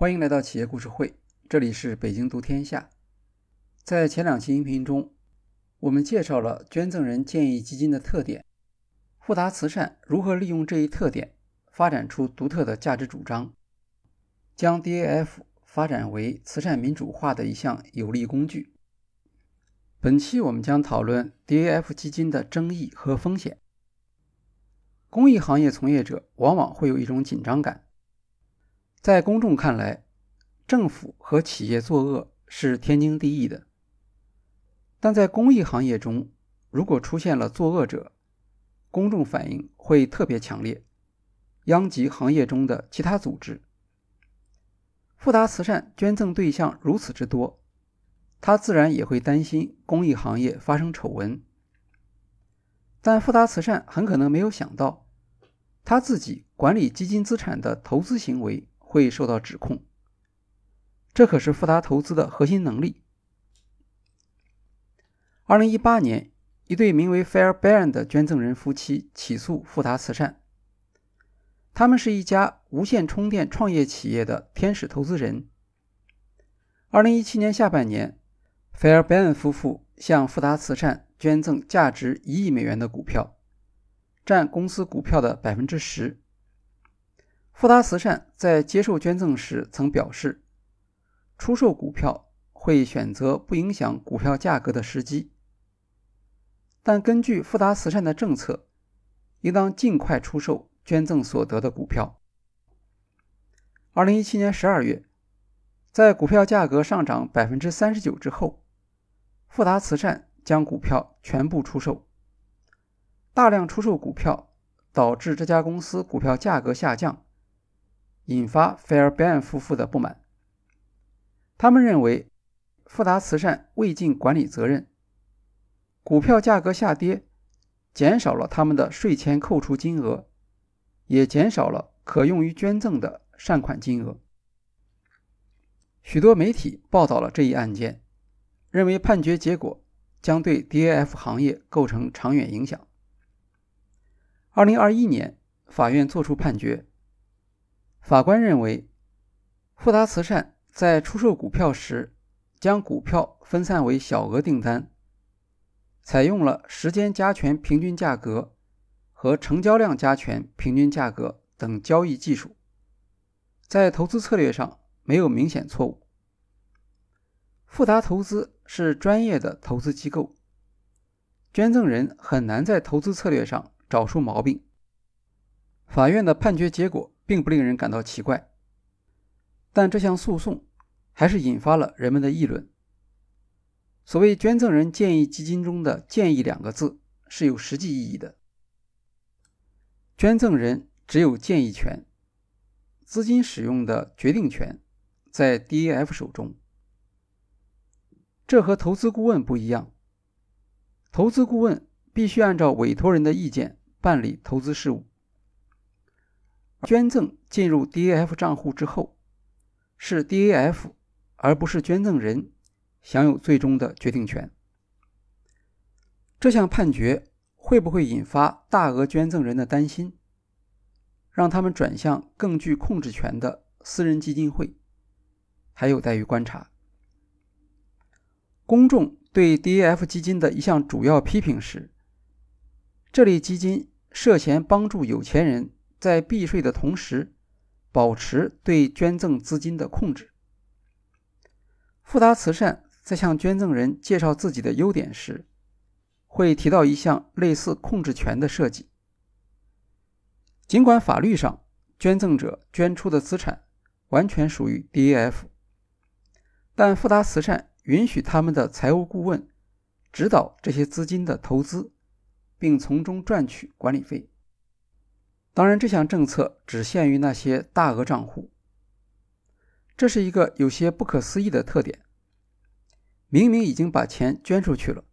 欢迎来到企业故事会，这里是北京读天下。在前两期音频中，我们介绍了捐赠人建议基金的特点，富达慈善如何利用这一特点发展出独特的价值主张，将 DAF 发展为慈善民主化的一项有力工具。本期我们将讨论 DAF 基金的争议和风险。公益行业从业者往往会有一种紧张感。在公众看来，政府和企业作恶是天经地义的。但在公益行业中，如果出现了作恶者，公众反应会特别强烈，殃及行业中的其他组织。富达慈善捐赠对象如此之多，他自然也会担心公益行业发生丑闻。但富达慈善很可能没有想到，他自己管理基金资产的投资行为。会受到指控，这可是富达投资的核心能力。二零一八年，一对名为 Fairbairn 的捐赠人夫妻起诉富达慈善。他们是一家无线充电创业企业的天使投资人。二零一七年下半年，Fairbairn 夫妇向富达慈善捐赠价值一亿美元的股票，占公司股票的百分之十。富达慈善在接受捐赠时曾表示，出售股票会选择不影响股票价格的时机，但根据富达慈善的政策，应当尽快出售捐赠所得的股票。二零一七年十二月，在股票价格上涨百分之三十九之后，富达慈善将股票全部出售。大量出售股票导致这家公司股票价格下降。引发 Fairbairn 夫妇的不满。他们认为，富达慈善未尽管理责任，股票价格下跌，减少了他们的税前扣除金额，也减少了可用于捐赠的善款金额。许多媒体报道了这一案件，认为判决结果将对 DAF 行业构成长远影响。二零二一年，法院作出判决。法官认为，富达慈善在出售股票时，将股票分散为小额订单，采用了时间加权平均价格和成交量加权平均价格等交易技术，在投资策略上没有明显错误。富达投资是专业的投资机构，捐赠人很难在投资策略上找出毛病。法院的判决结果。并不令人感到奇怪，但这项诉讼还是引发了人们的议论。所谓捐赠人建议基金中的“建议”两个字是有实际意义的。捐赠人只有建议权，资金使用的决定权在 DAF 手中。这和投资顾问不一样，投资顾问必须按照委托人的意见办理投资事务。捐赠进入 DAF 账户之后，是 DAF 而不是捐赠人享有最终的决定权。这项判决会不会引发大额捐赠人的担心，让他们转向更具控制权的私人基金会，还有待于观察。公众对 DAF 基金的一项主要批评是，这类基金涉嫌帮助有钱人。在避税的同时，保持对捐赠资金的控制。富达慈善在向捐赠人介绍自己的优点时，会提到一项类似控制权的设计。尽管法律上捐赠者捐出的资产完全属于 DAF，但富达慈善允许他们的财务顾问指导这些资金的投资，并从中赚取管理费。当然，这项政策只限于那些大额账户。这是一个有些不可思议的特点。明明已经把钱捐出去了，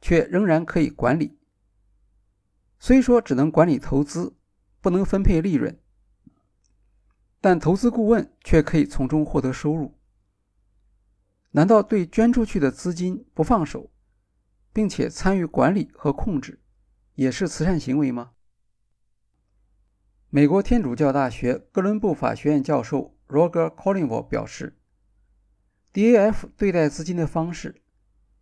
却仍然可以管理。虽说只能管理投资，不能分配利润，但投资顾问却可以从中获得收入。难道对捐出去的资金不放手，并且参与管理和控制，也是慈善行为吗？美国天主教大学哥伦布法学院教授 Roger Collingwood 表示，DAF 对待资金的方式，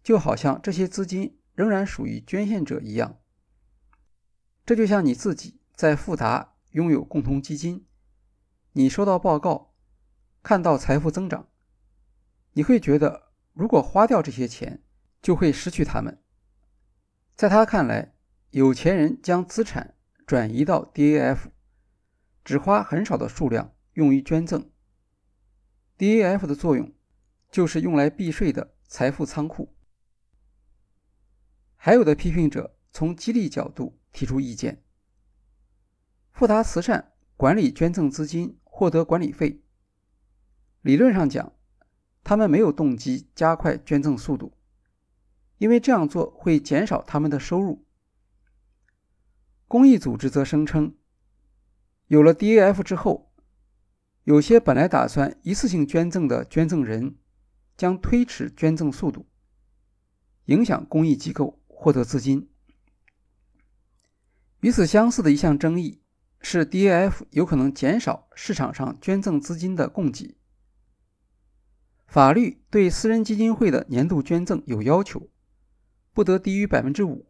就好像这些资金仍然属于捐献者一样。这就像你自己在富达拥有共同基金，你收到报告，看到财富增长，你会觉得如果花掉这些钱，就会失去他们。在他看来，有钱人将资产转移到 DAF，只花很少的数量用于捐赠。DAF 的作用就是用来避税的财富仓库。还有的批评者从激励角度提出意见：富达慈善管理捐赠资金，获得管理费。理论上讲，他们没有动机加快捐赠速度。因为这样做会减少他们的收入。公益组织则声称，有了 DAF 之后，有些本来打算一次性捐赠的捐赠人将推迟捐赠速度，影响公益机构获得资金。与此相似的一项争议是，DAF 有可能减少市场上捐赠资金的供给。法律对私人基金会的年度捐赠有要求。不得低于百分之五。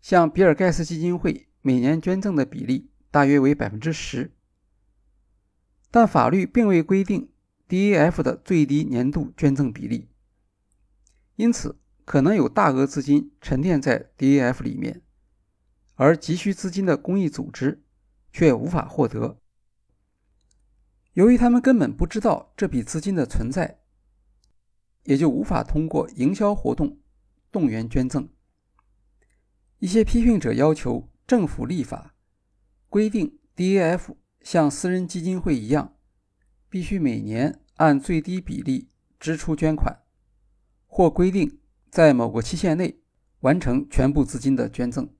像比尔盖茨基金会每年捐赠的比例大约为百分之十，但法律并未规定 DAF 的最低年度捐赠比例，因此可能有大额资金沉淀在 DAF 里面，而急需资金的公益组织却无法获得，由于他们根本不知道这笔资金的存在，也就无法通过营销活动。动员捐赠。一些批评者要求政府立法规定，DAF 像私人基金会一样，必须每年按最低比例支出捐款，或规定在某个期限内完成全部资金的捐赠。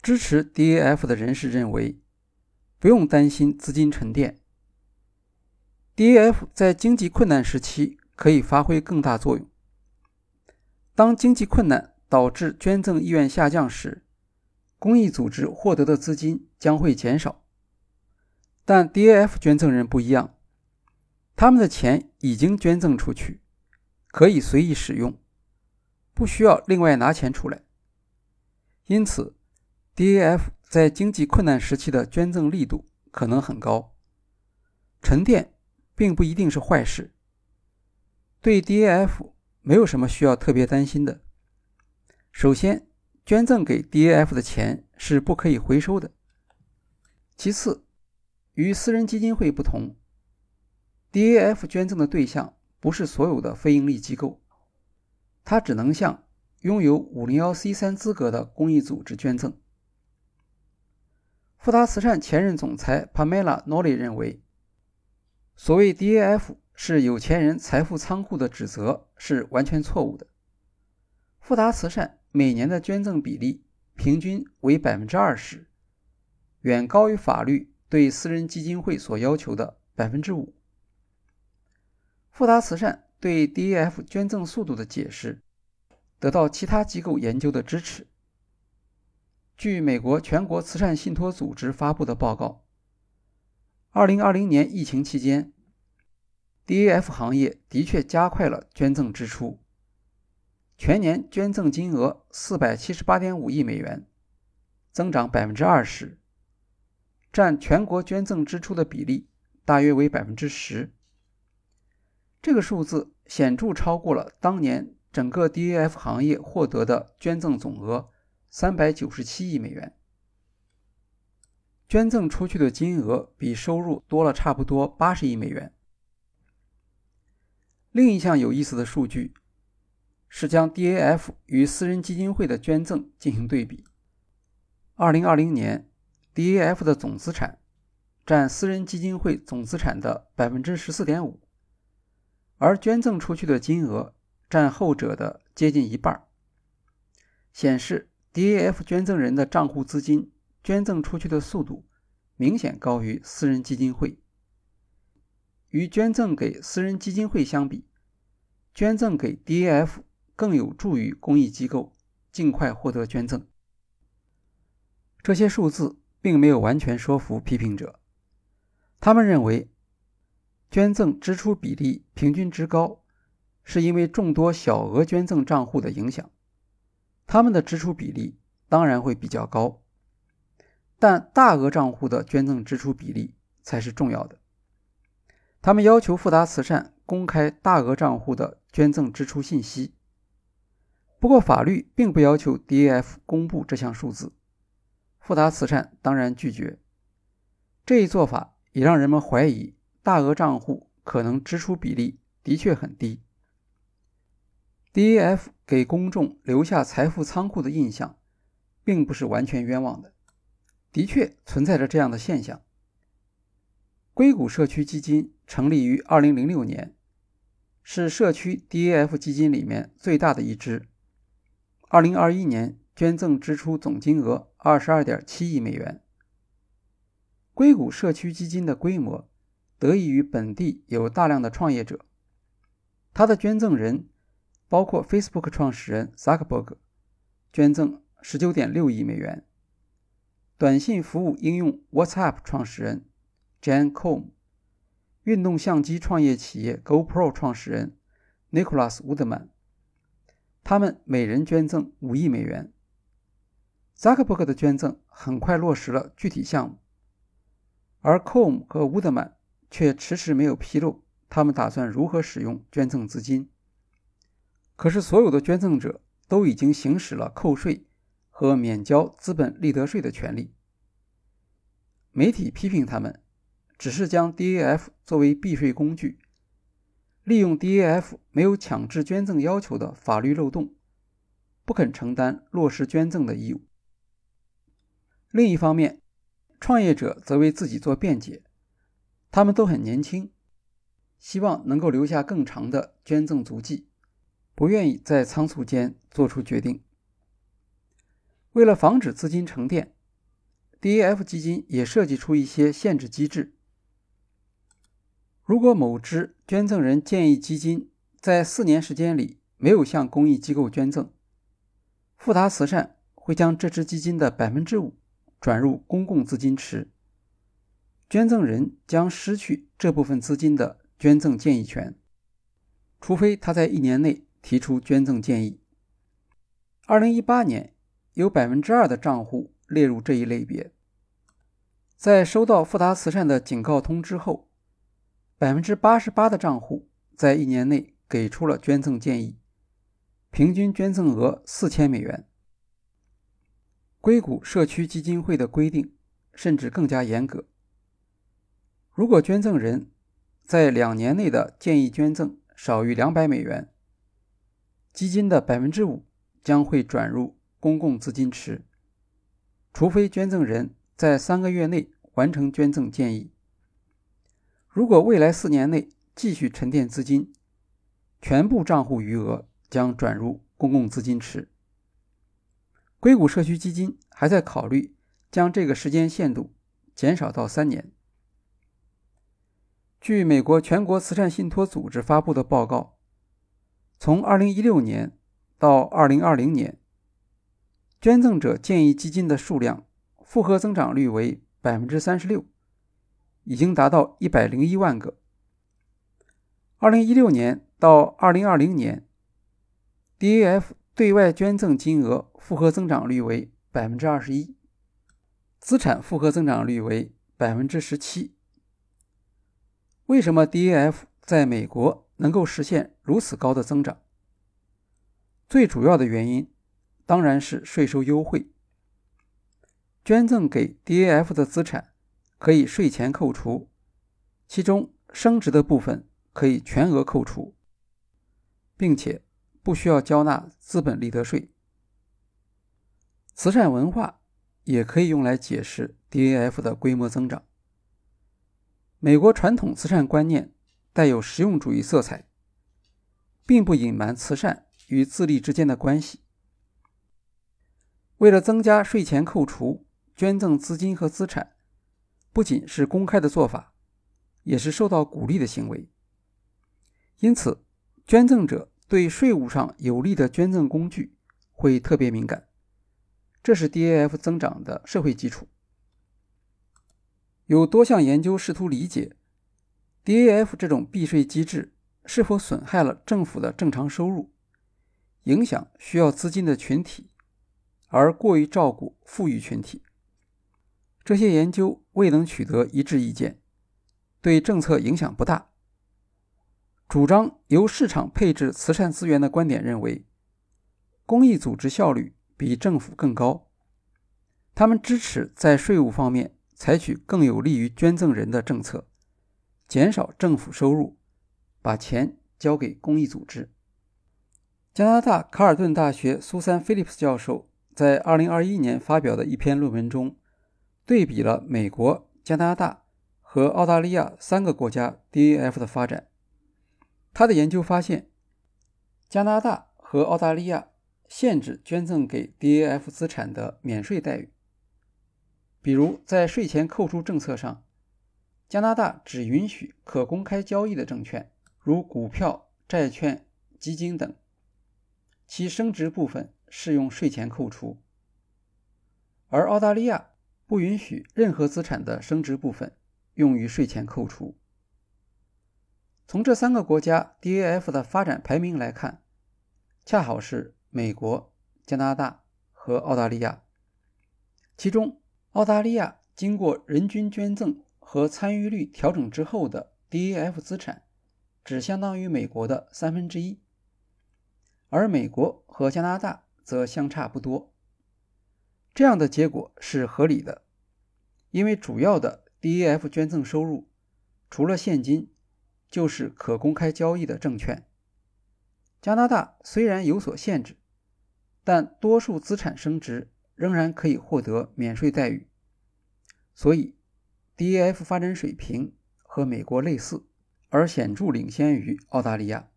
支持 DAF 的人士认为，不用担心资金沉淀。DAF 在经济困难时期可以发挥更大作用。当经济困难导致捐赠意愿下降时，公益组织获得的资金将会减少。但 DAF 捐赠人不一样，他们的钱已经捐赠出去，可以随意使用，不需要另外拿钱出来。因此，DAF 在经济困难时期的捐赠力度可能很高。沉淀并不一定是坏事。对 DAF。没有什么需要特别担心的。首先，捐赠给 DAF 的钱是不可以回收的。其次，与私人基金会不同，DAF 捐赠的对象不是所有的非营利机构，它只能向拥有 501c3 资格的公益组织捐赠。富达慈善前任总裁 Pamela Nolly 认为，所谓 DAF。是有钱人财富仓库的指责是完全错误的。富达慈善每年的捐赠比例平均为百分之二十，远高于法律对私人基金会所要求的百分之五。富达慈善对 DAF 捐赠速度的解释得到其他机构研究的支持。据美国全国慈善信托组织发布的报告，二零二零年疫情期间。DAF 行业的确加快了捐赠支出，全年捐赠金额四百七十八点五亿美元，增长百分之二十，占全国捐赠支出的比例大约为百分之十。这个数字显著超过了当年整个 DAF 行业获得的捐赠总额三百九十七亿美元。捐赠出去的金额比收入多了差不多八十亿美元。另一项有意思的数据是将 DAF 与私人基金会的捐赠进行对比。2020年，DAF 的总资产占私人基金会总资产的14.5%，而捐赠出去的金额占后者的接近一半，显示 DAF 捐赠人的账户资金捐赠出去的速度明显高于私人基金会。与捐赠给私人基金会相比，捐赠给 DAF 更有助于公益机构尽快获得捐赠。这些数字并没有完全说服批评者。他们认为，捐赠支出比例平均值高，是因为众多小额捐赠账户的影响，他们的支出比例当然会比较高。但大额账户的捐赠支出比例才是重要的。他们要求富达慈善公开大额账户的捐赠支出信息。不过，法律并不要求 DAF 公布这项数字。富达慈善当然拒绝。这一做法也让人们怀疑，大额账户可能支出比例的确很低。DAF 给公众留下财富仓库的印象，并不是完全冤枉的。的确存在着这样的现象。硅谷社区基金成立于2006年，是社区 DAF 基金里面最大的一支。2021年捐赠支出总金额22.7亿美元。硅谷社区基金的规模得益于本地有大量的创业者。他的捐赠人包括 Facebook 创始人扎克伯格，捐赠19.6亿美元。短信服务应用 WhatsApp 创始人 Jan Koum，运动相机创业企业 GoPro 创始人 Nicholas Woodman，他们每人捐赠五亿美元。Zuckerberg 的捐赠很快落实了具体项目，而 Com 和 Woodman 却迟迟没有披露他们打算如何使用捐赠资金。可是，所有的捐赠者都已经行使了扣税。和免交资本利得税的权利。媒体批评他们只是将 DAF 作为避税工具，利用 DAF 没有强制捐赠要求的法律漏洞，不肯承担落实捐赠的义务。另一方面，创业者则为自己做辩解，他们都很年轻，希望能够留下更长的捐赠足迹，不愿意在仓促间做出决定。为了防止资金沉淀，DAF 基金也设计出一些限制机制。如果某支捐赠人建议基金在四年时间里没有向公益机构捐赠，富达慈善会将这支基金的百分之五转入公共资金池，捐赠人将失去这部分资金的捐赠建议权，除非他在一年内提出捐赠建议。二零一八年。有百分之二的账户列入这一类别。在收到富达慈善的警告通知后，百分之八十八的账户在一年内给出了捐赠建议，平均捐赠额四千美元。硅谷社区基金会的规定甚至更加严格：如果捐赠人在两年内的建议捐赠少于两百美元，基金的百分之五将会转入。公共资金池，除非捐赠人在三个月内完成捐赠建议。如果未来四年内继续沉淀资金，全部账户余额将转入公共资金池。硅谷社区基金还在考虑将这个时间限度减少到三年。据美国全国慈善信托组织发布的报告，从2016年到2020年。捐赠者建议基金的数量复合增长率为百分之三十六，已经达到一百零一万个。二零一六年到二零二零年，DAF 对外捐赠金额复合增长率为百分之二十一，资产复合增长率为百分之十七。为什么 DAF 在美国能够实现如此高的增长？最主要的原因。当然是税收优惠。捐赠给 DAF 的资产可以税前扣除，其中升值的部分可以全额扣除，并且不需要交纳资本利得税。慈善文化也可以用来解释 DAF 的规模增长。美国传统慈善观念带有实用主义色彩，并不隐瞒慈善与自立之间的关系。为了增加税前扣除，捐赠资金和资产不仅是公开的做法，也是受到鼓励的行为。因此，捐赠者对税务上有利的捐赠工具会特别敏感，这是 DAF 增长的社会基础。有多项研究试图理解 DAF 这种避税机制是否损害了政府的正常收入，影响需要资金的群体，而过于照顾富裕群体。这些研究未能取得一致意见，对政策影响不大。主张由市场配置慈善资源的观点认为，公益组织效率比政府更高。他们支持在税务方面采取更有利于捐赠人的政策，减少政府收入，把钱交给公益组织。加拿大卡尔顿大学苏珊·菲利普斯教授在2021年发表的一篇论文中。对比了美国、加拿大和澳大利亚三个国家 DAF 的发展，他的研究发现，加拿大和澳大利亚限制捐赠给 DAF 资产的免税待遇，比如在税前扣除政策上，加拿大只允许可公开交易的证券，如股票、债券、基金等，其升值部分适用税前扣除，而澳大利亚。不允许任何资产的升值部分用于税前扣除。从这三个国家 DAF 的发展排名来看，恰好是美国、加拿大和澳大利亚。其中，澳大利亚经过人均捐赠和参与率调整之后的 DAF 资产，只相当于美国的三分之一，而美国和加拿大则相差不多。这样的结果是合理的，因为主要的 DAF 捐赠收入除了现金，就是可公开交易的证券。加拿大虽然有所限制，但多数资产升值仍然可以获得免税待遇，所以 DAF 发展水平和美国类似，而显著领先于澳大利亚。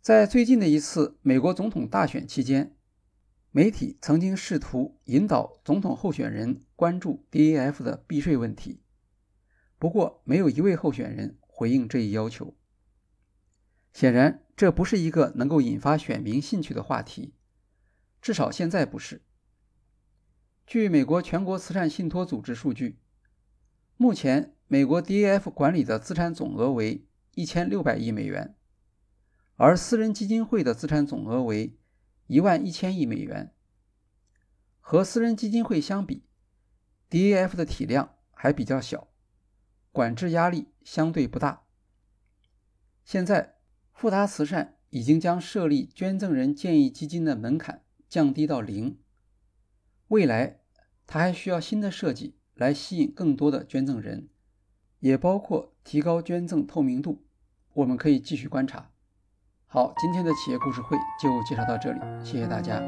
在最近的一次美国总统大选期间。媒体曾经试图引导总统候选人关注 DAF 的避税问题，不过没有一位候选人回应这一要求。显然，这不是一个能够引发选民兴趣的话题，至少现在不是。据美国全国慈善信托组织数据，目前美国 DAF 管理的资产总额为一千六百亿美元，而私人基金会的资产总额为。一万一千亿美元，和私人基金会相比，DAF 的体量还比较小，管制压力相对不大。现在，富达慈善已经将设立捐赠人建议基金的门槛降低到零，未来它还需要新的设计来吸引更多的捐赠人，也包括提高捐赠透明度。我们可以继续观察。好，今天的企业故事会就介绍到这里，谢谢大家。